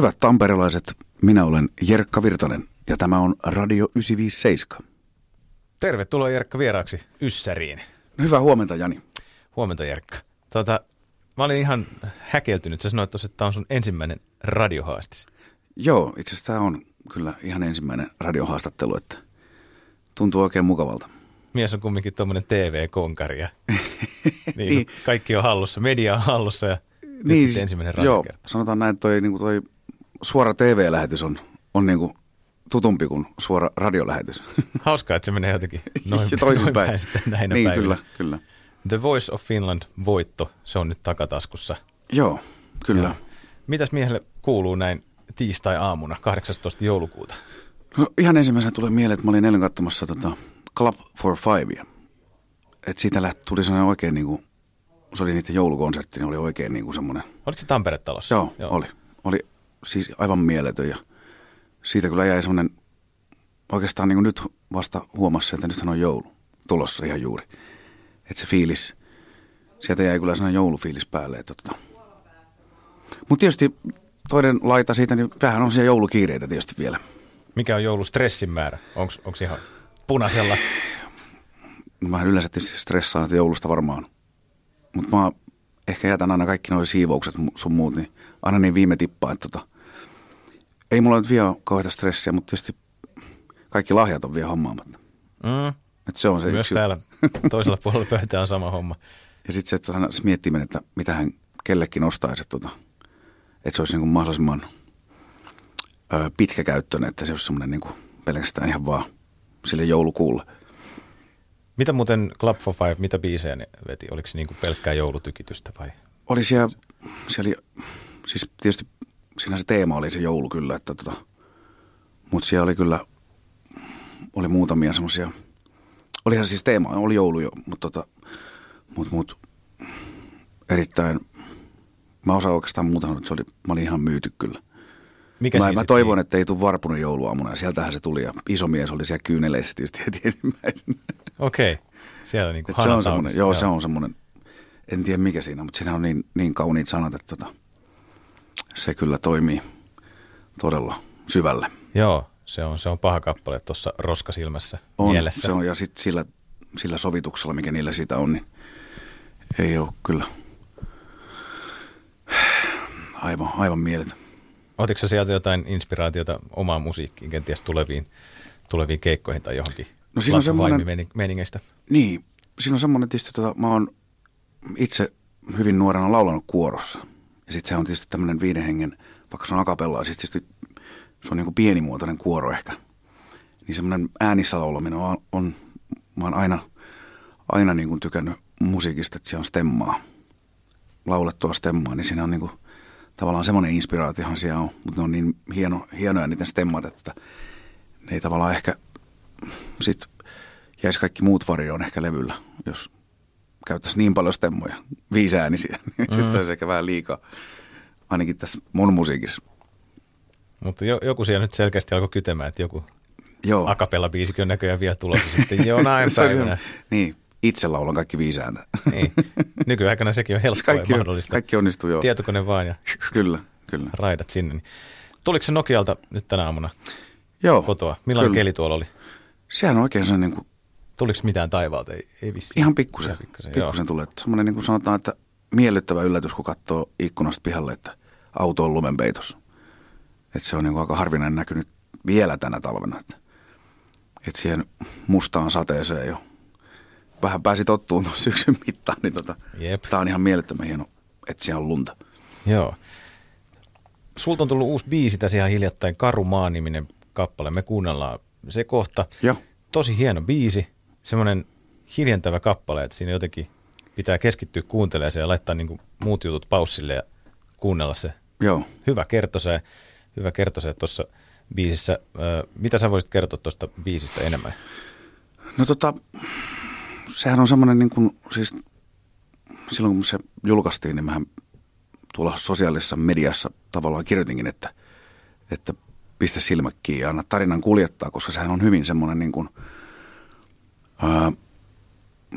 Hyvät tamperelaiset, minä olen Jerkka Virtanen ja tämä on Radio 957. Tervetuloa Jerkka vieraaksi Yssäriin. No, hyvää huomenta Jani. Huomenta Jerkka. Tota, mä olin ihan häkeltynyt. Sä sanoit tuossa, että tämä on sun ensimmäinen radiohaastis. Joo, itse asiassa tämä on kyllä ihan ensimmäinen radiohaastattelu, että tuntuu oikein mukavalta. Mies on kumminkin tuommoinen TV-konkari ja niin, kaikki on hallussa, media on hallussa ja niin, nyt sitten ensimmäinen radio. Joo, sanotaan näin, että toi, niin kuin toi suora TV-lähetys on, on niin kuin tutumpi kuin suora radiolähetys. Hauskaa, että se menee jotenkin noin, noin päin sitten näinä niin, päivinä. kyllä, kyllä. The Voice of Finland voitto, se on nyt takataskussa. Joo, kyllä. Ja. Mitäs miehelle kuuluu näin tiistai-aamuna 18. joulukuuta? No, ihan ensimmäisenä tulee mieleen, että mä olin eilen katsomassa tota Club for Five. Että siitä lähti, tuli sellainen oikein niin kuin, se oli niiden joulukonsertti, niin oli oikein niin kuin semmoinen. Oliko se Tampere-talossa? Joo, Joo, oli. Oli siis aivan mieletön ja siitä kyllä jäi semmoinen, oikeastaan niin kuin nyt vasta huomassa, että nythän on joulu tulossa ihan juuri. Että se fiilis, sieltä jäi kyllä sellainen joulufiilis päälle. Että tota. Mutta tietysti toinen laita siitä, niin vähän on siellä joulukiireitä tietysti vielä. Mikä on joulustressin määrä? Onko ihan punaisella? Mä yleensä tietysti stressaan, että joulusta varmaan. Mutta mä ehkä jätän aina kaikki nuo siivoukset sun muut, niin aina niin viime tippaa, että tota, ei mulla nyt vielä kauheita stressiä, mutta tietysti kaikki lahjat on vielä hommaamatta. Mm. Et se on se Myös yksi täällä toisella puolella pöytää on sama homma. Ja sitten se, että hän se miettii, että mitä hän kellekin ostaisi, että, tota, että se olisi niin kuin mahdollisimman ö, pitkäkäyttöinen, että se olisi semmoinen niin kuin pelkästään ihan vaan sille joulukuulle. Mitä muuten Club for Five, mitä biisejä ne veti? Oliko se niin kuin pelkkää joulutykitystä vai? Oli siellä, siellä oli, siis tietysti siinä se teema oli se joulu kyllä, että tota, mutta siellä oli kyllä, oli muutamia semmoisia, olihan siis teema, oli joulu jo, mutta tota, mut, mut, erittäin, mä osaan oikeastaan muuta sanoa, että se oli, mä olin ihan myyty kyllä. Mikä mä, mä toivon, että ei tule varpunen jouluaamuna sieltähän se tuli ja iso mies oli siellä kyyneleissä tietysti heti ensimmäisenä. Okei, siellä niin kuin se on semmoinen, joo, se on semmoinen, en tiedä mikä siinä, mutta siinä on niin, niin kauniit sanat, että tota, se kyllä toimii todella syvälle. Joo, se on, se on paha kappale tuossa roskasilmässä On, mielessä. se on, ja sitten sillä, sillä sovituksella, mikä niillä siitä on, niin ei ole kyllä aivan, aivan mieletön. Otitko sieltä jotain inspiraatiota omaan musiikkiin, kenties tuleviin, tuleviin keikkoihin tai johonkin No siinä on semmoinen- meiningeistä? Niin, siinä on semmoinen tietysti, tota, mä oon itse hyvin nuorena laulanut kuorossa. Ja sitten se on tietysti tämmöinen viiden hengen, vaikka se on akapellaa, siis tietysti se on niin kuin pienimuotoinen kuoro ehkä. Niin semmoinen äänissä laulaminen on, on mä oon aina, aina niin kuin tykännyt musiikista, että siellä on stemmaa. Laulettua stemmaa, niin siinä on niin kuin, tavallaan semmoinen inspiraatiohan siellä on, mutta ne on niin hieno, hienoja niiden stemmat, että ne ei tavallaan ehkä sit jäisi kaikki muut varjoon ehkä levyllä, jos käyttäisi niin paljon stemmoja, viisäänisiä, niin mm. sitten se olisi ehkä vähän liikaa, ainakin tässä mun musiikissa. Mutta jo, joku siellä nyt selkeästi alkoi kytemään, että joku Joo. akapella biisikin on näköjään vielä tulossa sitten jonain päivänä. Niin, itse laulan kaikki viisääntä. Niin. Nykyaikana sekin on helppoa Kaikki, ja mahdollista. kaikki onnistuu joo. Tietokone vaan ja Kyllä, kyllä. raidat sinne. Niin. Tuliko se Nokialta nyt tänä aamuna Joo, kotoa? Millainen kyllä. keli tuolla oli? Sehän on oikein sellainen niin kuin, Tuliko mitään taivaalta? Ei, ei vissiin. ihan pikkusen, Ihan pikkusen, pikkusen tulee. Semmoinen niin kuin sanotaan, että miellyttävä yllätys, kun katsoo ikkunasta pihalle, että auto on lumenpeitossa. Että se on niin kuin aika harvinainen näkynyt vielä tänä talvena. Että, että siihen mustaan sateeseen jo vähän pääsi tottuun tuossa syksyn mittaan, niin tota, Jep. tämä on ihan mielettömän hieno, että siellä on lunta. Joo. Sulta on tullut uusi biisi tässä ihan hiljattain, Karu Maa-niminen kappale. Me kuunnellaan se kohta. Joo. Tosi hieno biisi, semmoinen hiljentävä kappale, että siinä jotenkin pitää keskittyä kuuntelemaan se ja laittaa niin kuin muut jutut paussille ja kuunnella se. Joo. Hyvä kertose, hyvä kertose tuossa biisissä. Mitä sä voisit kertoa tuosta biisistä enemmän? No tota, sehän on semmoinen niin kuin, siis silloin kun se julkaistiin, niin mähän tuolla sosiaalisessa mediassa tavallaan kirjoitinkin, että, että pistä silmä kiinni ja anna tarinan kuljettaa, koska sehän on hyvin semmoinen niin kuin, ää,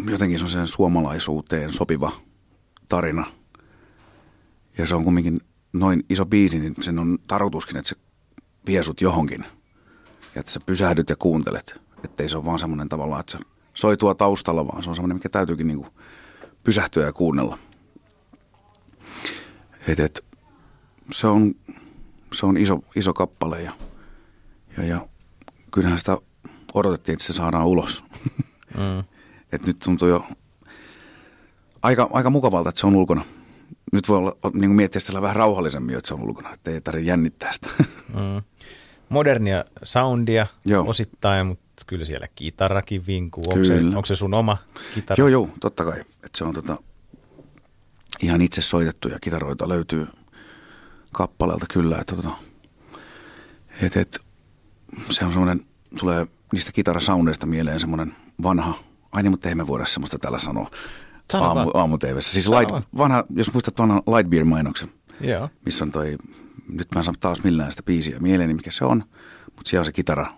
jotenkin se on sen suomalaisuuteen sopiva tarina. Ja se on kumminkin noin iso biisi, niin sen on tarkoituskin, että se vie johonkin. Ja että sä pysähdyt ja kuuntelet. Että ei se ole vaan semmoinen tavallaan, että se soi tuo taustalla, vaan se on semmoinen, mikä täytyykin niin kuin pysähtyä ja kuunnella. Et, et, se on, se on iso, iso kappale ja, ja, ja kyllähän sitä odotettiin, että se saadaan ulos. Mm. Et nyt tuntuu jo aika, aika mukavalta, että se on ulkona. Nyt voi olla, niin kuin miettiä sitä vähän rauhallisemmin, että se on ulkona, että ei tarvitse jännittää sitä. Mm. Modernia soundia Joo. osittain, mutta kyllä siellä kitarakin vinkuu. Onko se, onko se sun oma kitara? Joo, joo, totta kai. Että se on tota, ihan itse soitettuja kitaroita löytyy kappaleelta kyllä. Että tota, et, et, se on semmoinen, tulee niistä kitarasoundeista mieleen semmoinen vanha, ai niin, mutta eihän me voida semmoista täällä sanoa Sano aamu, vaan. aamu Siis Sano light, vanha, jos muistat vanhan Lightbeer-mainoksen, Joo. missä on toi, nyt mä en saa taas millään sitä biisiä mieleeni, mikä se on, mutta siellä on se kitara,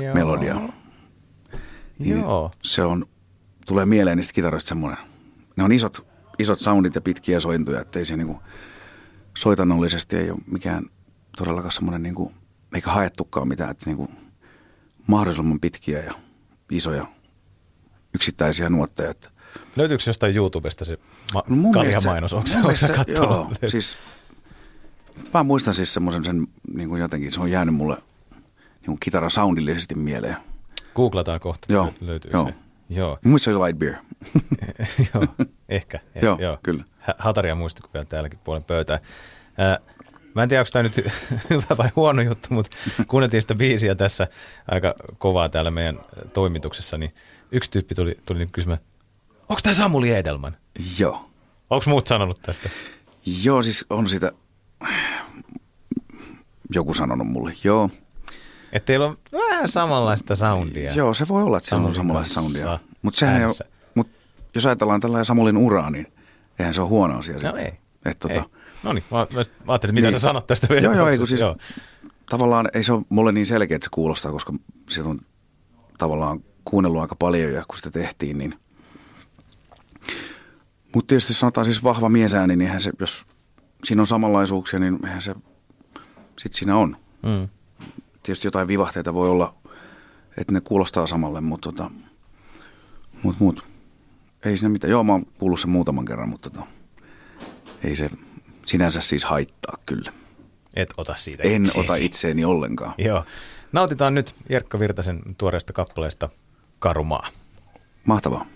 Joo. melodia. Niin Joo. Se on, tulee mieleen niistä kitaroista semmoinen. Ne on isot, isot soundit ja pitkiä sointuja, ettei se niinku soitannollisesti ei ole mikään todellakaan semmoinen niinku, eikä haettukaan mitään, että niinku mahdollisimman pitkiä ja isoja yksittäisiä nuotteja. Että Löytyykö jostain YouTubesta se ma- No mun kaljamainos? Onko se, mielestä-? Joo, siis mä muistan siis semmoisen sen, niin kuin jotenkin, se on jäänyt mulle niin kuin kitara soundillisesti mieleen. Googlataan kohta, Joo, löytyy joo. se. Joo, se oli Lightbeer. joo, ehkä. eh, Joo, kyllä. Hä- Hataria muistiko vielä täälläkin puolen pöytää. Ää, mä en tiedä, onko tämä nyt hy- hyvä vai huono juttu, mutta kuunneltiin sitä biisiä tässä aika kovaa täällä meidän toimituksessa, niin yksi tyyppi tuli, tuli nyt kysymään, onko tämä Samuli Edelman? Joo. Onko muut sanonut tästä? Joo, siis on sitä, joku sanonut mulle, joo. Että teillä on vähän samanlaista soundia. Joo, se voi olla, että se on samanlaista soundia. Mutta sehän ei ole, mut jos ajatellaan tällä Samulin uraa, niin eihän se ole huono asia. No sitten. ei. Et, tota, ei. No niin, mä, mä ajattelin, mitä Niin. sä sanot tästä Joo, joo, ei, kun siis Joo. tavallaan ei se ole mulle niin selkeä, että se kuulostaa, koska sieltä on tavallaan kuunnellut aika paljon ja kun sitä tehtiin, niin mutta tietysti sanotaan siis vahva miesääni, niin eihän se, jos siinä on samanlaisuuksia, niin eihän se, sit siinä on. Mm. Tietysti jotain vivahteita voi olla, että ne kuulostaa samalle, mutta tota, mut, mut. ei siinä mitään. Joo, mä oon kuullut sen muutaman kerran, mutta tota, ei se sinänsä siis haittaa kyllä. Et ota siitä En itseesi. ota itseeni ollenkaan. Joo. Nautitaan nyt Jerkka Virtasen tuoreesta kappaleesta Karumaa. Mahtavaa.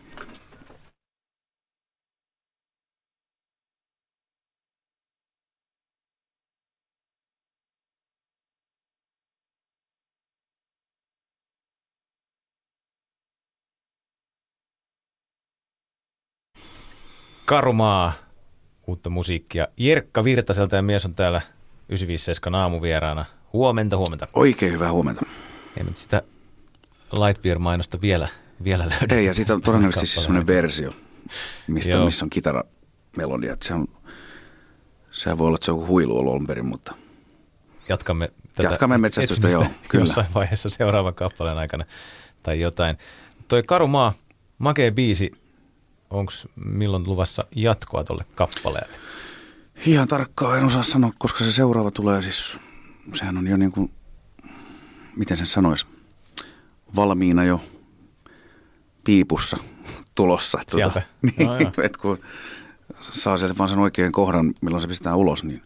Karumaa, uutta musiikkia. Jerkka Virtaselta ja mies on täällä 957 aamuvieraana. Huomenta, huomenta. Oikein hyvää huomenta. Ei nyt sitä Lightbeer-mainosta vielä, vielä löydä. Ei, ja siitä on todennäköisesti siis semmoinen versio, mistä, Joo. missä on kitaramelodia. Se on, sehän voi olla, että se on joku huilu ollut alun perin, mutta Jatkamme tätä Jatkamme ets- metsästystä, joo, kyllä. jossain vaiheessa seuraavan kappaleen aikana tai jotain. Toi Karumaa, makea biisi, onko milloin luvassa jatkoa tolle kappaleelle? ihan tarkkaan en osaa sanoa, koska se seuraava tulee siis, sehän on jo niin kuin, miten sen sanoisi, valmiina jo piipussa tulossa. Tuota, Sieltä? niin, No että kun saa sen vaan sen oikean kohdan, milloin se pistetään ulos, niin,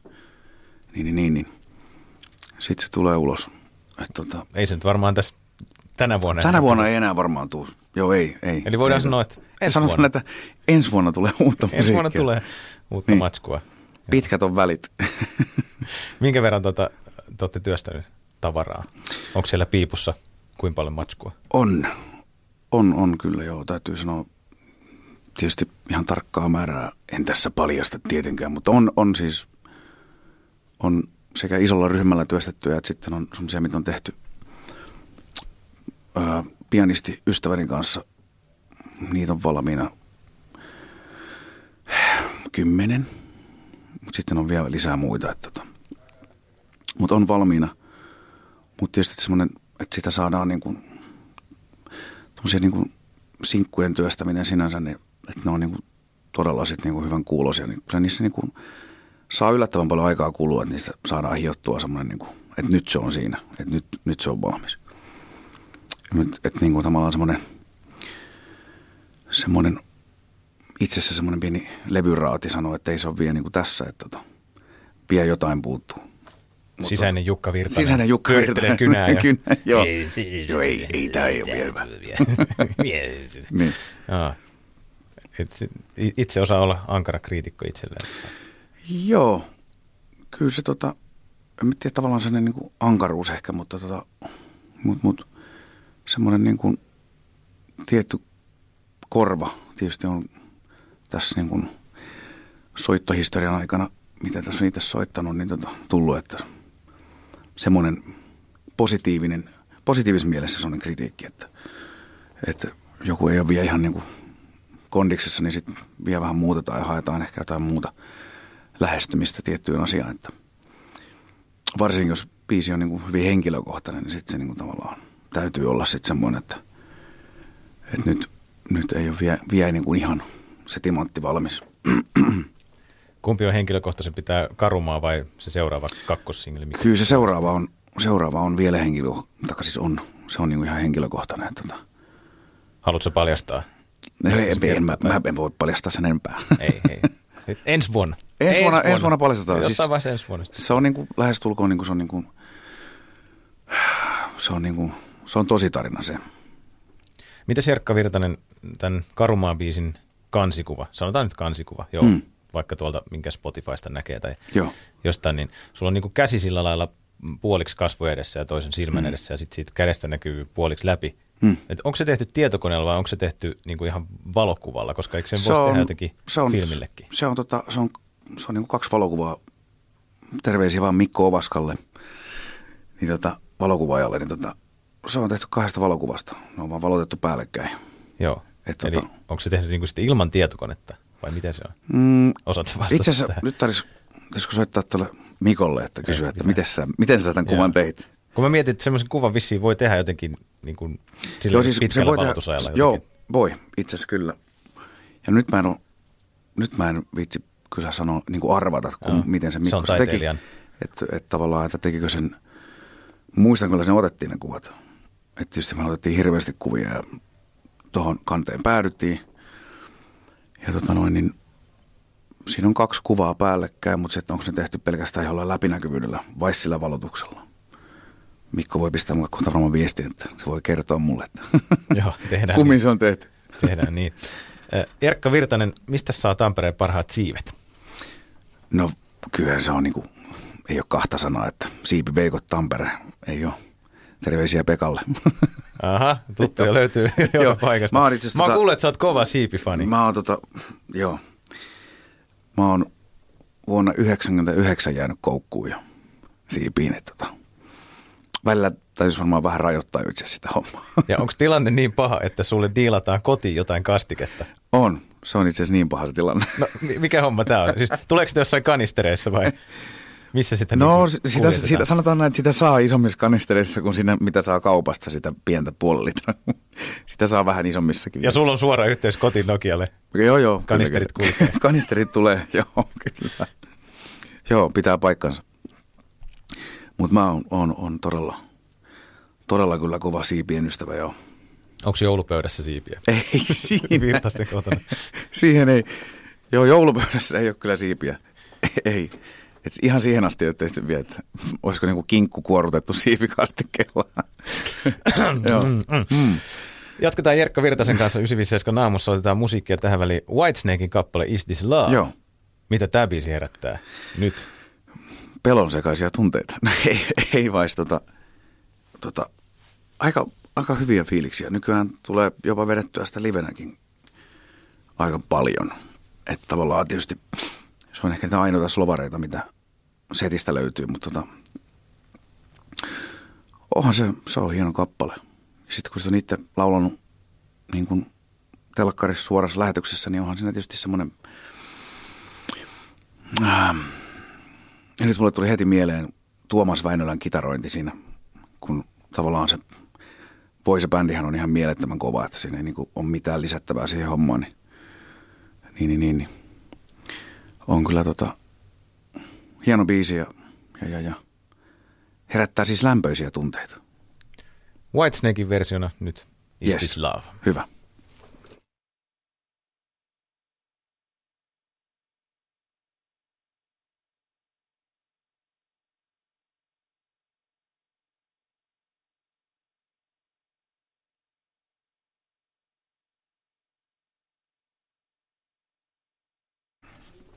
niin, niin, niin, niin. sitten se tulee ulos. Et, tota, Ei se nyt varmaan tässä tänä vuonna. Tänä vuonna ei enää varmaan tule. Joo, ei. ei Eli voidaan ei, sanoa, että ensi Sanotaan, vuonna. että ensi vuonna tulee uutta Ensi vuonna musiikkia. tulee uutta Niin. matskua. Pitkät on välit. Minkä verran tota, te olette työstänyt tavaraa? Onko siellä piipussa kuinka paljon matskua? On, on, on kyllä joo, täytyy sanoa. Tietysti ihan tarkkaa määrää en tässä paljasta tietenkään, mutta on, on siis, on sekä isolla ryhmällä työstettyjä, että sitten on semmoisia, mitä on tehty ää, pianisti ystäväni kanssa. Niitä on valmiina kymmenen, mutta sitten on vielä lisää muita. Että tota. Mutta on valmiina. Mutta tietysti semmoinen, että sitä saadaan niin kuin, niin kuin sinkkujen työstäminen sinänsä, niin että ne on niin kuin todella sit niin kuin hyvän kuulosia. Niin kyllä niissä niin kuin saa yllättävän paljon aikaa kulua, että niistä saadaan hiottua semmoinen, niin kuin, että nyt se on siinä, että nyt, nyt se on valmis. Että, että niin kuin tavallaan semmoinen, semmoinen itsessä semmoinen pieni levyraati sanoo, että ei se ole vielä niin kuin tässä, että tota, vielä jotain puuttuu. Mutta sisäinen Jukka Virtanen. Sisäinen Jukka Virtanen. kynää. Ja... Kynä, joo. Ei, si- joo, ei, ei tämä ei ole vielä hyvä. niin. Et itse osaa olla ankara kriitikko itselleen. Joo, kyllä se tota, en tiedä tavallaan sellainen niin kuin ankaruus ehkä, mutta tota, mut, mut, semmoinen niin kuin tietty korva tietysti on tässä niin kuin soittohistorian aikana, mitä tässä on itse soittanut, niin tota, tullut, että semmoinen positiivinen, positiivisessa mielessä semmoinen kritiikki, että, että joku ei ole vielä ihan niin kuin kondiksessa, niin sitten vielä vähän muutetaan ja haetaan ehkä jotain muuta lähestymistä tiettyyn asiaan. Että varsinkin jos biisi on niin kuin hyvin henkilökohtainen, niin sitten se niin kuin tavallaan täytyy olla sitten semmoinen, että, että nyt, nyt ei ole vielä, vielä niin kuin ihan se timantti valmis. Kumpi on henkilökohtaisen pitää karumaa vai se seuraava kakkossingli? Kyllä se seuraava on, seuraava on vielä henkilö, tai siis on, se on niin kuin ihan henkilökohtainen. Että, tota. Haluatko paljastaa? Ei, en, en, mä, mä en voi paljastaa sen enempää. Ei, ei. Ensi vuonna. Ensi vuonna, ensi vuonna paljastetaan. Jossain siis, vaiheessa ensi vuonna. Se on niin kuin, lähestulkoon niin kuin, se on niin kuin, se on niin kuin, se on tosi tarina se. Mitä Serkka Virtanen tämän Karumaan biisin kansikuva, sanotaan nyt kansikuva, joo, mm. vaikka tuolta minkä Spotifysta näkee tai joo. jostain, niin sulla on niin kuin käsi sillä lailla puoliksi kasvu edessä ja toisen silmän mm. edessä ja sitten siitä kädestä näkyy puoliksi läpi. Hmm. Et onko se tehty tietokoneella vai onko se tehty niin kuin ihan valokuvalla, koska eikö sen se voisi on, tehdä jotenkin se on, filmillekin? Se on, tota, se on, se on niin kuin kaksi valokuvaa. Terveisiä vaan Mikko Ovaskalle, niin tota, valokuvaajalle. Niin tota, se on tehty kahdesta valokuvasta. Ne on vaan valotettu päällekkäin. Joo. Et, Eli tota, onko se niin kuin sitten ilman tietokonetta vai miten se on? Mm, Osaatko vastata Itse asiassa nyt tarvitsisi soittaa tuolle Mikolle, että kysyä, että miten sä, miten sä tämän kuvan teit? Kun mä mietin, että semmoisen kuvan vissiin voi tehdä jotenkin niin kuin sillä joo, siis pitkällä se voi. Tehdä, joo, voi, itse asiassa kyllä. Ja nyt mä en, ole, nyt mä en viitsi kyllä sanoa, niin kuin arvata, kun, miten se Mikko se, se teki. Että et tavallaan, että tekikö sen, muistan kyllä sen otettiin ne kuvat. Että tietysti me otettiin hirveästi kuvia ja tuohon kanteen päädyttiin. Ja tota noin, niin siinä on kaksi kuvaa päällekkäin, mutta sitten onko ne tehty pelkästään jollain läpinäkyvyydellä vai sillä valotuksella? Mikko voi pistää mulle kohta varmaan viestin, että se voi kertoa mulle, että Joo, tehdään kummin niin. se on tehty. Tehdään niin. Erkka Virtanen, mistä saa Tampereen parhaat siivet? No kyllähän se on niin kuin, ei ole kahta sanaa, että siipi veikot Tampere, ei ole. Terveisiä Pekalle. Aha, tuttuja löytyy joka paikasta. Mä, oon itse, mä tota, kuullut, että sä oot kova siipifani. Mä oon tota, joo. Mä oon vuonna 1999 jäänyt koukkuun jo siipiin, että tota, välillä täytyisi varmaan vähän rajoittaa itse sitä hommaa. Ja onko tilanne niin paha, että sulle diilataan kotiin jotain kastiketta? On. Se on itse asiassa niin paha se tilanne. No, mikä homma tämä on? Siis, tuleeko se jossain kanistereissa vai missä sitä No niin sitä, sitä, sanotaan näin, että sitä saa isommissa kanistereissa kuin siinä, mitä saa kaupasta, sitä pientä puoli litraa. Sitä saa vähän isommissakin. Ja sulla on suora yhteys kotiin Nokialle? Joo, joo. Kanisterit kyllä, kulkee. Kanisterit tulee, joo, kyllä. Joo, pitää paikkansa. Mutta mä oon, on, on todella, todella kyllä kova siipien ystävä, joo. Onko joulupöydässä siipiä? Ei siinä. Virtasten kotona. siihen ei. Joo, joulupöydässä ei ole kyllä siipiä. ei. Et ihan siihen asti tehty vielä, että olisiko niinku kinkku kuorutettu siivikastikkeella. Joo. Mm, mm. Jatketaan Jerkka Virtasen kanssa 957 naamussa, otetaan musiikkia tähän väliin. Whitesnakein kappale Is This Love? Joo. Mitä tämä biisi herättää nyt? pelon sekaisia tunteita. ei, ei vai tota, aika, aika hyviä fiiliksiä. Nykyään tulee jopa vedettyä sitä livenäkin aika paljon. Että tavallaan tietysti on ehkä niitä ainoita slovareita, mitä setistä löytyy, mutta tota, onhan se, se on hieno kappale. Sitten kun se on itse laulanut niin kuin telkkarissa suorassa lähetyksessä, niin onhan siinä tietysti semmoinen... Ähm, ja nyt mulle tuli heti mieleen Tuomas Väinölän kitarointi siinä, kun tavallaan se Voise bändihän on ihan mielettömän kova, että siinä ei niin ole mitään lisättävää siihen hommaan. Niin, niin, niin, niin, niin. On kyllä tota, hieno biisi ja, ja, ja, ja herättää siis lämpöisiä tunteita. Whitesnakein versiona nyt Is Yes. This Love. Hyvä.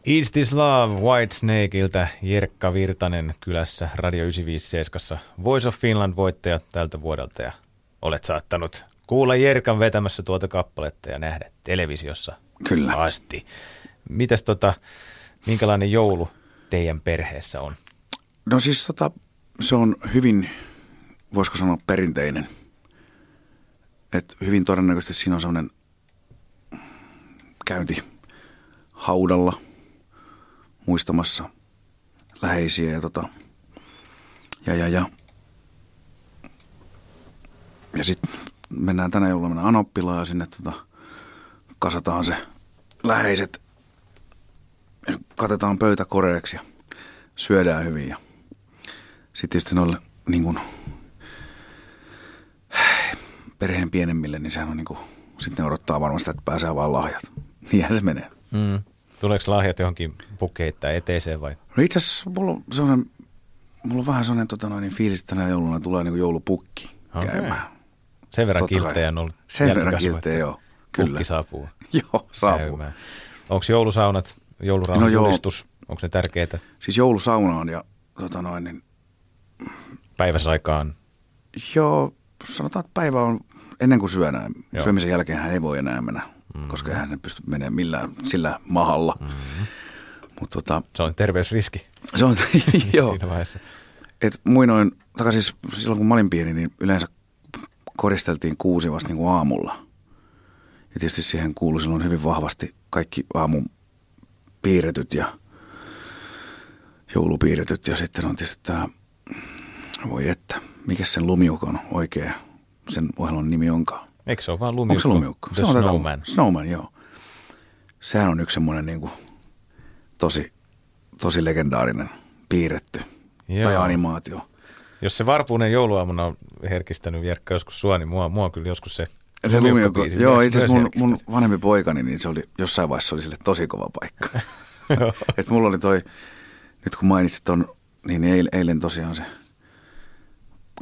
Is This Love Whitesnakeilta Jerkka Virtanen kylässä Radio 957. Voice of Finland voittaja tältä vuodelta ja olet saattanut kuulla Jerkan vetämässä tuota kappaletta ja nähdä televisiossa Kyllä. asti. Mitäs tota, minkälainen joulu teidän perheessä on? No siis tota, se on hyvin, voisiko sanoa perinteinen. Et hyvin todennäköisesti siinä on sellainen käynti haudalla muistamassa läheisiä ja tota, ja, ja, ja, ja sitten mennään tänä jouluna Anoppilaan ja sinne tota, kasataan se läheiset ja katetaan pöytä koreeksi ja syödään hyvin ja sitten tietysti noille niin kuin, perheen pienemmille, niin sehän on niin kuin, sitten ne odottaa varmasti, että pääsee vaan lahjat. Niinhän se menee. Mm. Tuleeko lahjat johonkin pukkeittain eteeseen vai? No itse asiassa mulla on sellainen, mulla on vähän sellainen tota noin, niin fiilis, että tänä jouluna tulee niin joulupukki Okei. käymään. Sen verran kilttejä on ollut. Sen verran kilttejä, joo. Kyllä. Pukki saapuu. Joo, saapuu. Onko joulusaunat, joulurauhan No julistus, onko ne tärkeitä Siis joulusauna on ja tota noin, niin, päiväsaikaan? joo, sanotaan, että päivä on ennen kuin syödään. Joo. Syömisen jälkeen hän ei voi enää mennä, mm-hmm. koska hän ei pysty menemään millään sillä mahalla. Mm-hmm. Mutta tota, Se on terveysriski se on, joo. siinä vaiheessa. Et muinoin, tai siis silloin kun mä olin pieni, niin yleensä koristeltiin kuusi vasta niin kuin aamulla. Ja tietysti siihen kuului silloin hyvin vahvasti kaikki aamun piirretyt ja joulupiirretyt. Ja sitten on tietysti tämä, voi että, mikä sen lumiukon oikea, sen ohjelman nimi onkaan. Eikö se ole vaan Onko lumiukko? se lumiukko? The se on tätä- Snowman. Snowman, joo. Sehän on yksi semmoinen niin kuin, tosi, tosi legendaarinen piirretty Joo. tai animaatio. Jos se varpuinen jouluaamuna on herkistänyt Jerkka joskus sua, niin mua, mua on kyllä joskus se, Se lumiukko, joo, itse asiassa mun, mun vanhempi poikani, niin se oli jossain vaiheessa oli sille tosi kova paikka. Et mulla oli toi, nyt kun mainitsit ton, niin eilen, eilen tosiaan se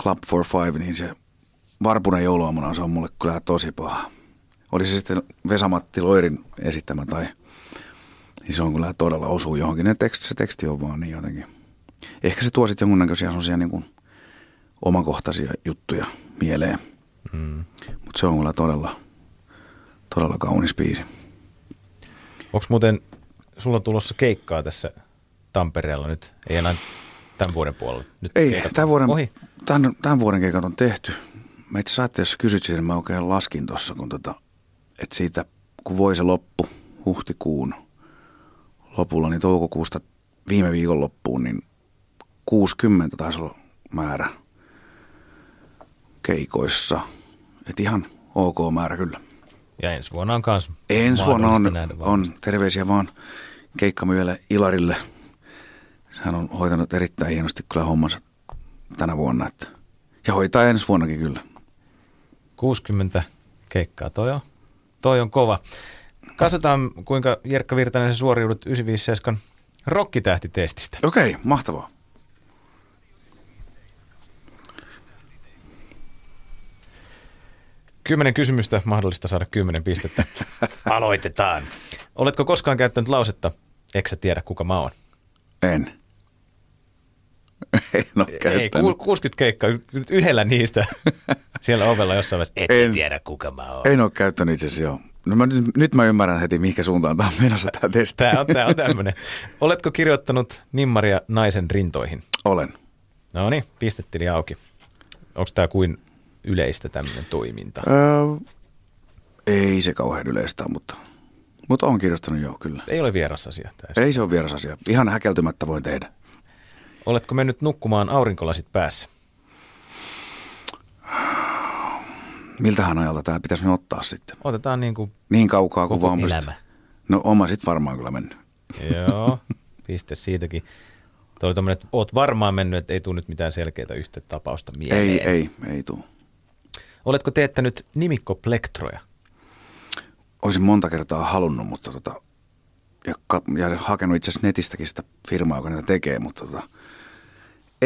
Club for Five, niin se varpunen jouluaamuna, se on mulle kyllä tosi paha. Oli se sitten Vesamatti Loirin esittämä tai, niin se on kyllä todella osuu johonkin. Ne teksti, se teksti on vaan niin jotenkin. Ehkä se tuo sitten jonkunnäköisiä sellaisia niin kuin omakohtaisia juttuja mieleen. Mm. Mutta se on kyllä todella, todella kaunis biisi. Onko muuten sulla tulossa keikkaa tässä Tampereella nyt? Ei enää tämän vuoden puolella. Nyt Ei, tämän vuoden, Ohi. tämän, tämän vuoden keikat on tehty. Mä itse asiassa, jos kysyt siitä, niin mä oikein laskin tuossa, kun tota, että siitä, kun voi se loppu huhtikuun lopulla, niin toukokuusta viime viikon loppuun, niin 60 taisi olla määrä keikoissa. Et ihan ok määrä kyllä. Ja ensi vuonna on myös Ensi vuonna on, on terveisiä vaan keikkamyyjälle Ilarille. Hän on hoitanut erittäin hienosti kyllä hommansa tänä vuonna. Että, ja hoitaa ensi vuonnakin kyllä. 60 keikkaa, toi on, toi on kova. Katsotaan, kuinka Jerkka Virtanen sä suoriudut 957 rokkitähtitestistä. Okei, okay, mahtavaa. Kymmenen kysymystä, mahdollista saada kymmenen pistettä. Aloitetaan. Oletko koskaan käyttänyt lausetta, eikö sä tiedä kuka mä oon? En. En ole Ei, käyttänyt. ku- 60 keikkaa yhdellä niistä siellä ovella jossain vaiheessa. Et En. tiedä, kuka mä oon. En ole käyttänyt itse asiassa, joo. No mä, nyt, nyt mä ymmärrän heti, mihinkä suuntaan tämä on menossa tämä testi. Tämä on, tää on tämmöinen. Oletko kirjoittanut nimmaria naisen rintoihin? Olen. No niin, pistetili auki. Onko tämä kuin yleistä tämmöinen toiminta? Öö, ei se kauhean yleistä, mutta, mutta on kirjoittanut joo, kyllä. Ei ole vieras asia. Ei se ole vieras asia. Ihan häkeltymättä voin tehdä. Oletko mennyt nukkumaan aurinkolasit päässä? Miltähän ajalta tämä pitäisi nyt ottaa sitten? Otetaan niin kuin, Niin kaukaa kuin vaan elämä. No oma sit varmaan kyllä mennyt. joo, piste siitäkin. Tuo oli tommonen, että oot varmaan mennyt, että ei tule nyt mitään selkeää yhtä tapausta mieleen. Ei, ei, ei tuu. Oletko teettänyt nimikkoplektроja? Olisin monta kertaa halunnut, mutta tota, ja, ja hakenut itse asiassa netistäkin sitä firmaa, joka niitä tekee, mutta tota,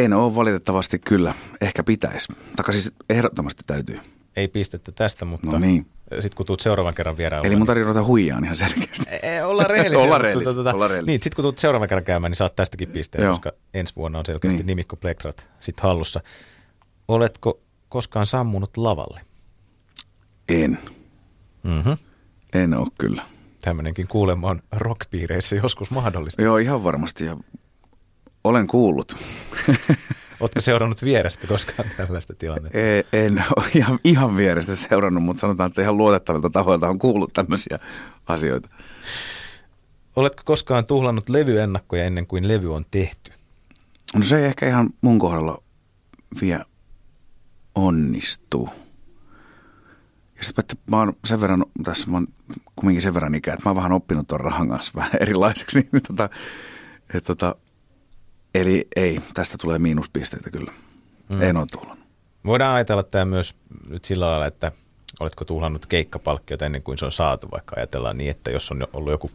en ole valitettavasti kyllä. Ehkä pitäisi. Taka siis ehdottomasti täytyy. Ei pistettä tästä, mutta No niin. sitten kun tuut seuraavan kerran vieraan. Eli mun tarvitsee ruveta huijaan ihan selkeästi. Ei, ollaan rehellisiä. Ollaan mutta rehellisiä, tota, ollaan rehellisiä. Niin, sitten kun tulet seuraavan kerran käymään, niin saat tästäkin pisteen, Joo. koska ensi vuonna on selkeästi Niin. nimikko Plektrat sit hallussa. Oletko koskaan sammunut lavalle? En. Mm-hmm. En ole kyllä. Tämmöinenkin kuulemma on rockpiireissä joskus mahdollista. Joo, ihan varmasti. Ja olen kuullut. Oletko seurannut vierestä koskaan tällaista tilannetta? E- en ole ihan, ihan vierestä seurannut, mutta sanotaan, että ihan luotettavilta tahoilta on kuullut tämmöisiä asioita. Oletko koskaan tuhlannut levyennakkoja ennen kuin levy on tehty? No se ei ehkä ihan mun kohdalla vielä onnistu. Ja sitten että mä oon sen verran, tässä mä oon kumminkin sen verran ikää, että mä oon vähän oppinut tuon rahan kanssa vähän erilaiseksi. Niin, tota, et, tota, eli ei, tästä tulee miinuspisteitä kyllä. Mm. En ole tullut. Voidaan ajatella tämä myös nyt sillä lailla, että oletko tuhlannut keikkapalkkiota ennen kuin se on saatu, vaikka ajatellaan niin, että jos on ollut joku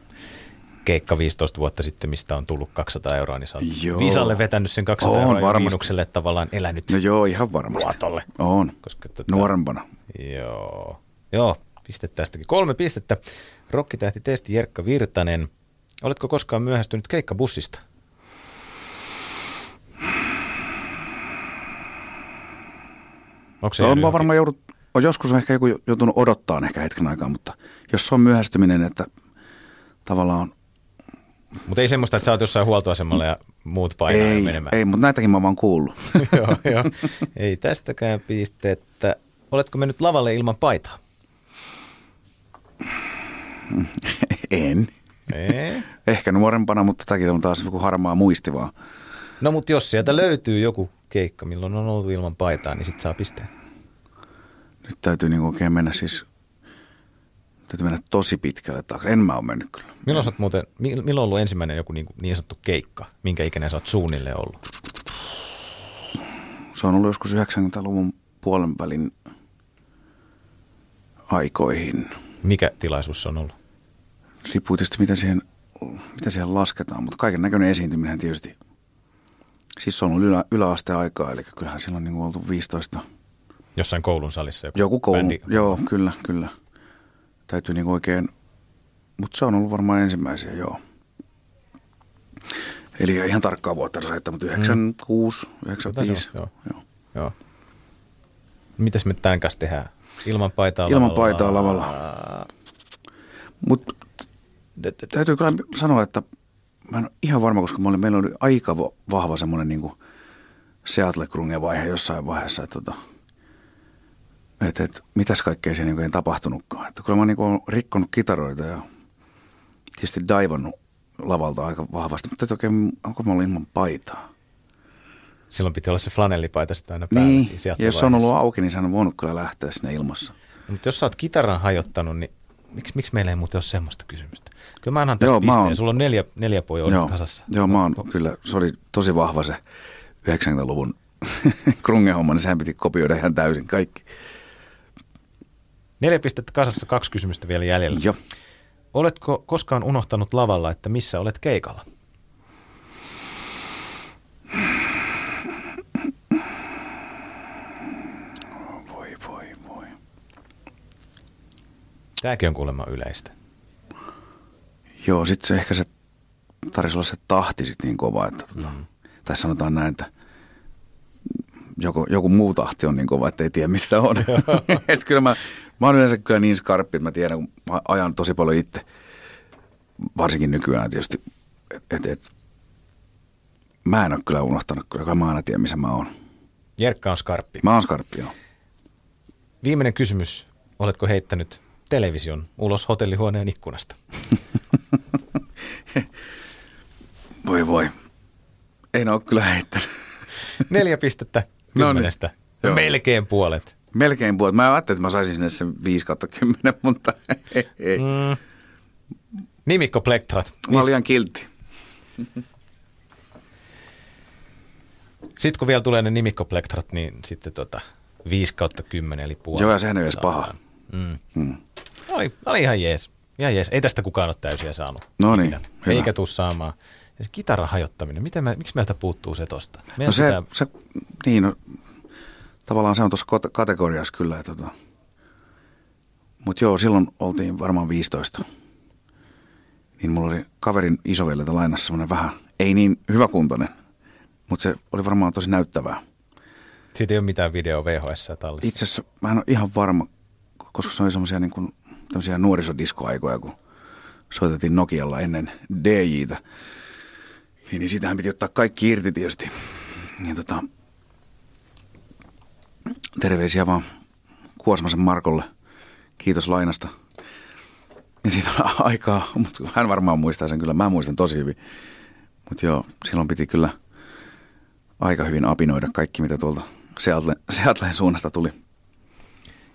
keikka 15 vuotta sitten, mistä on tullut 200 euroa, niin sä oot Joo. Visalle vetänyt sen 200 On euroa varmasti. miinukselle tavallaan elänyt No joo, ihan varmasti. luotolle. On. Koska tota, Nuorempana. Joo. Joo, piste tästäkin. Kolme pistettä. Rokkitähti testi Jerkka Virtanen. Oletko koskaan myöhästynyt keikkabussista? Onko se jäänyt mä varmaan joudut, on joskus on ehkä joku joutunut odottaa ehkä hetken aikaa, mutta jos se on myöhästyminen, että tavallaan Mutta ei semmoista, että sä oot jossain huoltoasemalla ja muut painaa ei, menemään. ei, mutta näitäkin mä vaan kuullut. joo, joo. Ei tästäkään pistettä. Oletko mennyt lavalle ilman paitaa? en. Ei. Ehkä nuorempana, mutta tämäkin on taas joku harmaa muisti vaan. No mutta jos sieltä löytyy joku keikka, milloin on oltu ilman paitaa, niin sit saa pisteen. Nyt täytyy niin oikein mennä siis, täytyy mennä tosi pitkälle taakse. En mä ole mennyt kyllä. Milloin, oot muuten, mi- milloin on ollut ensimmäinen joku niin, niin sanottu keikka? Minkä ikäinen sä oot suunnilleen ollut? Se on ollut joskus 90-luvun puolen välin aikoihin. Mikä tilaisuus se on ollut? Riippuu tietysti, mitä siihen, mitä siihen lasketaan, mutta kaiken näköinen esiintyminen tietysti. Siis se on ollut ylä, yläasteaikaa, eli kyllähän silloin niin oltu 15. Jossain koulun salissa joku, Joku koulu, bändi? joo, kyllä, kyllä. Täytyy niin oikein, mutta se on ollut varmaan ensimmäisiä, joo. Eli ihan tarkkaa vuotta saittaa, mutta 96, 95. Joo. Joo. joo. Mitäs me tämän kanssa tehdään? Ilman paitaa Ilman lavalla? paitaa lavalla. Mutta täytyy kyllä sanoa, että mä en ole ihan varma, koska mä olin, meillä oli aika vahva semmoinen niin Seattle vaihe jossain vaiheessa, että, että, että, että mitäs kaikkea siellä niin ei tapahtunutkaan. Että kyllä mä niin olen rikkonut kitaroita ja tietysti daivannut lavalta aika vahvasti, mutta että oikein, onko mä ollut ilman paitaa? Silloin piti olla se flanellipaita sitten aina päällä. Niin, siinä ja jos se on ollut auki, niin sehän on voinut kyllä lähteä sinne ilmassa. No, mutta jos sä oot kitaran hajottanut, niin miksi, miksi meillä ei muuten ole semmoista kysymystä? Kyllä mä annan tästä Joo, pisteen. oon- Sulla on neljä, neljä pojoa Joo, kasassa. joo, mä oon kyllä, se oli tosi vahva se 90-luvun krungehomma, niin sehän piti kopioida ihan täysin kaikki. Neljä pistettä kasassa, kaksi kysymystä vielä jäljellä. Joo. Oletko koskaan unohtanut lavalla, että missä olet keikalla? Voi, voi, voi. Tämäkin on kuulemma yleistä. Joo, sitten se ehkä se tarvitsisi olla se tahti sit niin kova, että tota, mm. tai sanotaan näin, että joku, joku muu tahti on niin kova, että ei tiedä missä on. et kyllä mä, mä oon yleensä kyllä niin skarppi, että mä tiedän, kun mä ajan tosi paljon itse, varsinkin nykyään tietysti, että et, et, mä en ole kyllä unohtanut, kyllä mä aina tiedän, missä mä oon. Jerkka on skarppi. Mä oon skarppi, joo. Viimeinen kysymys. Oletko heittänyt television ulos hotellihuoneen ikkunasta? Voi voi. En ole kyllä heittänyt. Neljä pistettä No niin. kymmenestä. Melkein puolet. Melkein puolet. Mä ajattelin, että mä saisin sinne sen 5 kautta 10, mutta ei. ei. Mm. Nimikko Plektrat. Mä olin liian kiltti. Sitten kun vielä tulee ne nimikkoplektrat, niin sitten tota 5 kautta 10 eli puoli. Joo, ja sehän ei edes paha. Mm. Mm. Oli, oli ihan jees. Ihan jees. Ei tästä kukaan ole täysiä saanut. No niin. Eikä tuu saamaan. Ja se kitaran hajottaminen, miten mä, miksi meiltä puuttuu se tosta? Meidän No se, pitää- se, niin, no, tavallaan se on tuossa kate- kategoriassa kyllä. Tota. Mutta joo, silloin oltiin varmaan 15. Niin mulla oli kaverin isoveljeltä lainassa semmoinen vähän, ei niin hyväkuntoinen, mutta se oli varmaan tosi näyttävää. Siitä ei ole mitään video VHS tallissa. Itse asiassa mä en ole ihan varma, koska se oli semmoisia niin kuin, tämmöisiä nuorisodiskoaikoja, kun soitettiin Nokialla ennen DJtä. Niin, niin siitähän piti ottaa kaikki irti tietysti. Niin tota, terveisiä vaan Kuosmasen Markolle. Kiitos lainasta. Ja siitä on aikaa, mutta hän varmaan muistaa sen kyllä. Mä muistan tosi hyvin. Mutta joo, silloin piti kyllä aika hyvin apinoida kaikki, mitä tuolta Seattle, Seattleen suunnasta tuli.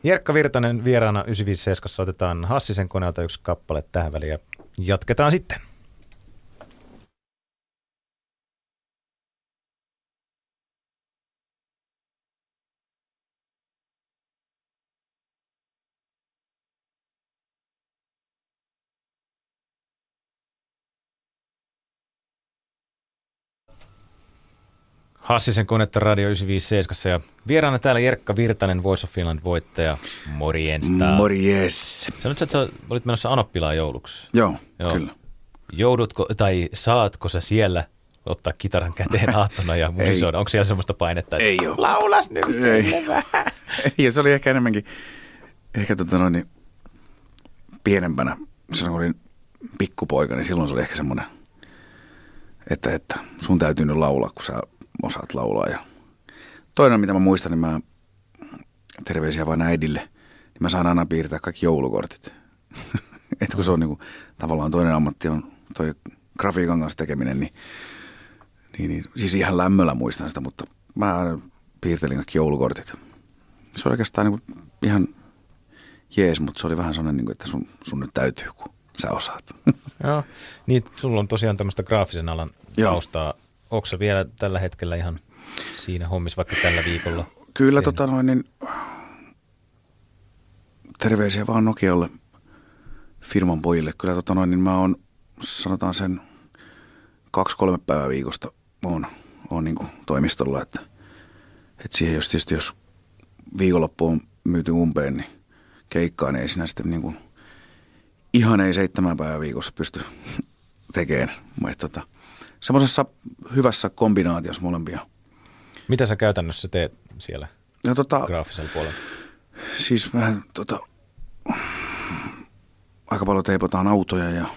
Jerkka Virtanen vieraana 957 otetaan Hassisen koneelta yksi kappale tähän väliin ja jatketaan sitten. Hassisen konetta Radio 957 ja vieraana täällä Jerkka Virtanen, Voice of Finland voittaja. Morjensta. Morjes. Sanoitko, että sä olit menossa Anoppilaan jouluksi? Joo, Joo. kyllä. Joudutko tai saatko sä siellä ottaa kitaran käteen aattona ja musisoida? Onko siellä semmoista painetta, että Ei oo. laulas nyt Ei. Ei, se oli ehkä enemmänkin, ehkä tota noin, niin pienempänä, silloin kun olin pikkupoika, niin silloin se oli ehkä semmoinen, että, että sun täytyy nyt laulaa, kun sä osaat laulaa. Ja toinen, mitä mä muistan, niin mä terveisiä vain äidille, niin mä saan aina piirtää kaikki joulukortit. Et kun se on niinku, tavallaan toinen ammatti on toi grafiikan kanssa tekeminen, niin, niin, niin siis ihan lämmöllä muistan sitä, mutta mä aina piirtelin kaikki joulukortit. Se oli oikeastaan niin ihan jees, mutta se oli vähän sellainen, niin kuin, että sun, sun nyt täytyy, kun sä osaat. Joo. Niin, sulla on tosiaan tämmöistä graafisen alan Joo. Onko sä vielä tällä hetkellä ihan siinä hommissa, vaikka tällä viikolla? Kyllä tota noin, niin terveisiä vaan Nokialle firman pojille. Kyllä tota noin, niin mä oon, sanotaan sen kaksi-kolme päivää viikosta oon, oon niin toimistolla, että, että siihen jos tietysti jos viikonloppu on myyty umpeen, niin keikkaan niin ei siinä sitten niin kuin, ihan ei seitsemän päivää viikossa pysty tekemään. Mutta tota, semmoisessa hyvässä kombinaatiossa molempia. Mitä sä käytännössä teet siellä Ja tota, graafisella puolella? Siis vähän tota, aika paljon teipataan autoja ja,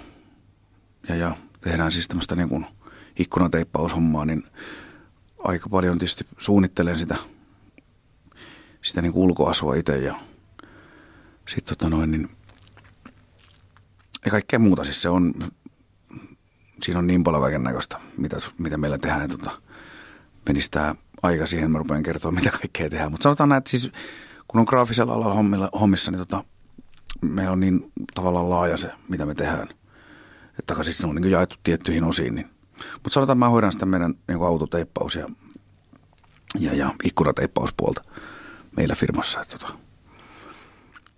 ja, ja tehdään siis tämmöistä niin kuin ikkunateippaushommaa, niin aika paljon tietysti suunnittelen sitä, sitä niin kuin ulkoasua itse ja sitten tota noin, niin ja kaikkea muuta. Siis se on, siinä on niin paljon kaiken näköistä, mitä, mitä meillä tehdään. Tota, menisi tämä aika siihen, mä rupean kertoa, mitä kaikkea tehdään. Mutta sanotaan näin, että siis kun on graafisella alalla hommilla, hommissa, niin tota, meillä on niin tavallaan laaja se, mitä me tehdään. Että siis se on niin jaettu tiettyihin osiin. Niin. Mutta sanotaan, mä hoidan sitä meidän niin autoteippaus ja, ja, ja ikkunateippauspuolta meillä firmassa. Että tota.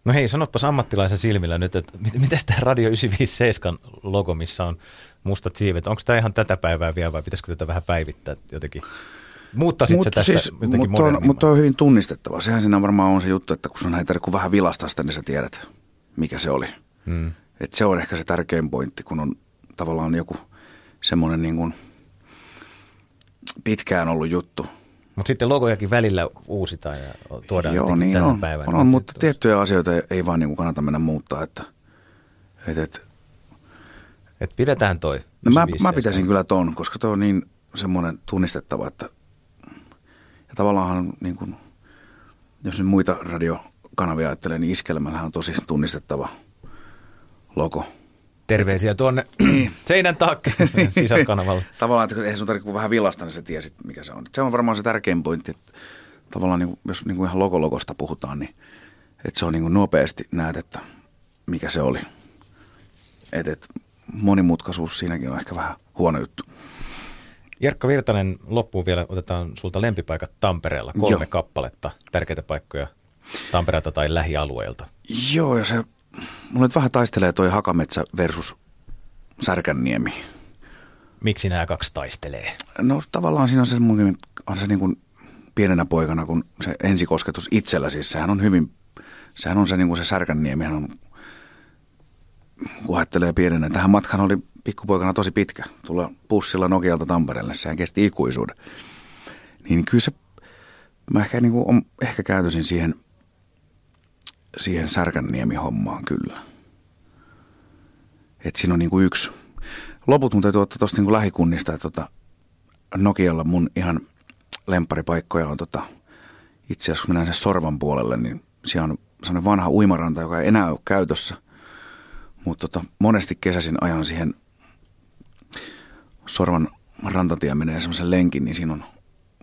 No hei, sanoppas ammattilaisen silmillä nyt, että mit- mitäs tämä Radio 957 logo, missä on mustat siivet, onko tämä ihan tätä päivää vielä vai pitäisikö tätä vähän päivittää jotenkin? Muuttaisit sä tästä siis, jotenkin mutta on, mutta on hyvin tunnistettava. Sehän siinä varmaan on se juttu, että kun sun ei tarvitse vähän vilastaa sitä, niin sä tiedät, mikä se oli. Hmm. Et se on ehkä se tärkein pointti, kun on tavallaan joku semmoinen niin kuin pitkään ollut juttu, Mutta sitten logojakin välillä uusitaan ja tuodaan Joo, niin tänä on, päivänä. on, on, mutta tiettyjä asioita ei, vaan niin kuin kannata mennä muuttaa. Että, et, et, Et pidetään toi. no mä, 95 mä pitäisin kyllä ton, koska toi on niin semmoinen tunnistettava, että ja tavallaan niin kuin, jos nyt muita radiokanavia ajattelee, niin Iskelmällähän on tosi tunnistettava logo. Terveisiä tuonne seinän taakse sisäkanavalle. Tavallaan, että eihän sun tarvitse vähän vilasta, niin sä tiesit, mikä se on. Se on varmaan se tärkein pointti, että tavallaan niin kuin, jos niin kuin ihan logologosta puhutaan, niin että se on niin kuin nopeasti näet, että mikä se oli. Et, et, monimutkaisuus siinäkin on ehkä vähän huono juttu. Jerkka Virtanen, loppuun vielä otetaan sulta lempipaikat Tampereella. Kolme Joo. kappaletta, tärkeitä paikkoja Tampereelta tai lähialueilta. Joo, ja se, mulla nyt vähän taistelee toi Hakametsä versus Särkänniemi. Miksi nämä kaksi taistelee? No tavallaan siinä on se, on se niin kuin pienenä poikana, kun se ensikosketus itsellä, siis sehän on hyvin, sehän on se niin kuin se Särkänniemihän on, kun ajattelee pienenä, tähän matkan oli pikkupoikana tosi pitkä, tulla bussilla Nokialta Tampereelle, sehän kesti ikuisuuden. Niin kyllä se, mä ehkä, niin kuin, on, ehkä käytöisin siihen, siihen Särkänniemi-hommaan kyllä. Että siinä on niin kuin yksi. Loput mun täytyy ottaa tuosta niin kuin lähikunnista, että tota, Nokialla mun ihan lempparipaikkoja on tota, itse asiassa kun mennään sen Sorvan puolelle, niin siellä on sellainen vanha uimaranta, joka ei enää ole käytössä. Mutta tota, monesti kesäisin ajan siihen Sorvan rantatie menee semmoisen lenkin, niin siinä on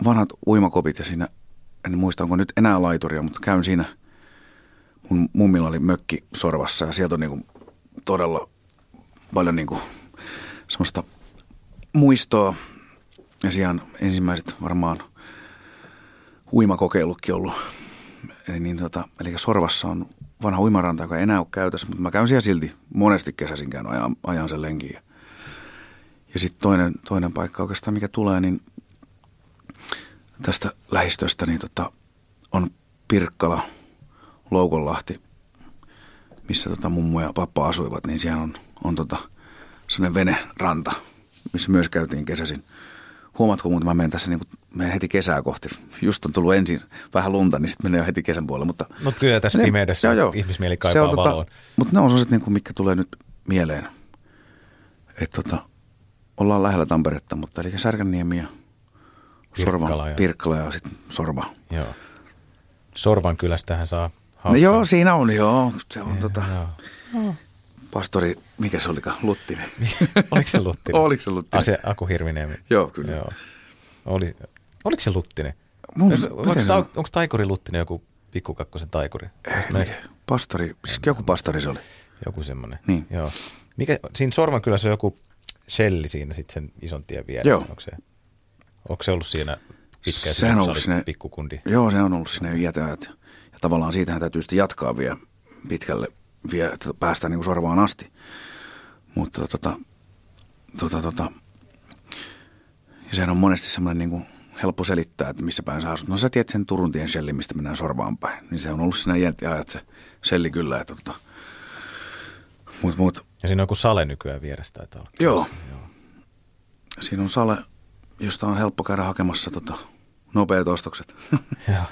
vanhat uimakopit ja siinä, en muista onko nyt enää laituria, mutta käyn siinä. Mun mummilla oli mökki Sorvassa ja sieltä on niinku todella paljon niinku semmoista muistoa. Ja siellä ensimmäiset varmaan uimakokeilutkin ollut. Eli, niin tota, eli Sorvassa on vanha uimaranta, joka ei enää ole käytössä, mutta mä käyn siellä silti monesti kesäisin käyn ajan, ajan sen lenkin. Ja, ja sitten toinen, toinen paikka oikeastaan, mikä tulee, niin tästä lähistöstä niin tota, on Pirkkala, Loukonlahti, missä tota mummo ja pappa asuivat, niin siellä on, on tota, sellainen veneranta, missä myös käytiin kesäisin. Huomaatko muuten, mä menen tässä niin kuin, menen heti kesää kohti. Just on tullut ensin vähän lunta, niin sitten menee jo heti kesän puolelle. Mutta Mutta kyllä tässä Ne- pimeydessä joo, joo. ihmismieli kaipaa on valoon. Mutta ne on sellaiset, niin kuin, mikä tulee nyt mieleen. Että tota, ollaan lähellä Tamperetta, mutta eli Särkänniemi ja Sorva, Pirkkala ja- Pirkkala ja sitten Sorva. Joo. Sorvan kylästähän saa No joo, siinä on, joo. Se on tota, Joo. pastori, mikä se olikaan, Luttinen. Oliko se Luttinen? Oliko se Luttinen? Ase, Aku Hirviniemi. Joo, kyllä. Joo. Oli, oliko se Luttinen? Mun- Onko, se on? onko Taikuri Luttinen joku pikkukakkosen taikuri? Eh, Pastori, siis joku pastori se oli. Joku semmoinen. Niin. Joo. Mikä, siinä Sorvan kylässä on joku shelli siinä sitten sen ison tien vieressä. Joo. Onko se, onko se ollut siinä pitkään? Sehän on ollut siinä- olit pikkukundi. Joo, se on ollut sinne jätäjät. Tavallaan siitähän täytyy sitten jatkaa vielä pitkälle, vielä, että päästään niin sorvaan asti. Mutta tota, tota, tota, ja sehän on monesti semmoinen niin kuin helppo selittää, että missä päin sä asut. No sä tiedät sen Turun tien shellin, mistä mennään sorvaan päin. Niin se on ollut siinä iät ja ajat se shelli kyllä. Että tota, mut, mut, Ja siinä on joku sale nykyään vieressä taitaa olla. joo. Siinä on sale, josta on helppo käydä hakemassa tota, nopeat ostokset. Joo.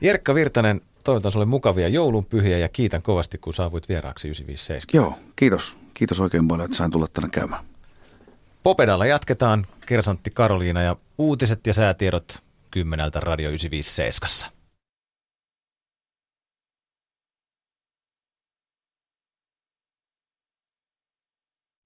Jerkka Virtanen, toivotan sulle mukavia joulunpyhiä ja kiitän kovasti, kun saavuit vieraaksi 957. Joo, kiitos. Kiitos oikein paljon, että sain tulla tänne käymään. Popedalla jatketaan Kersantti Karoliina ja uutiset ja säätiedot kymmeneltä Radio 957.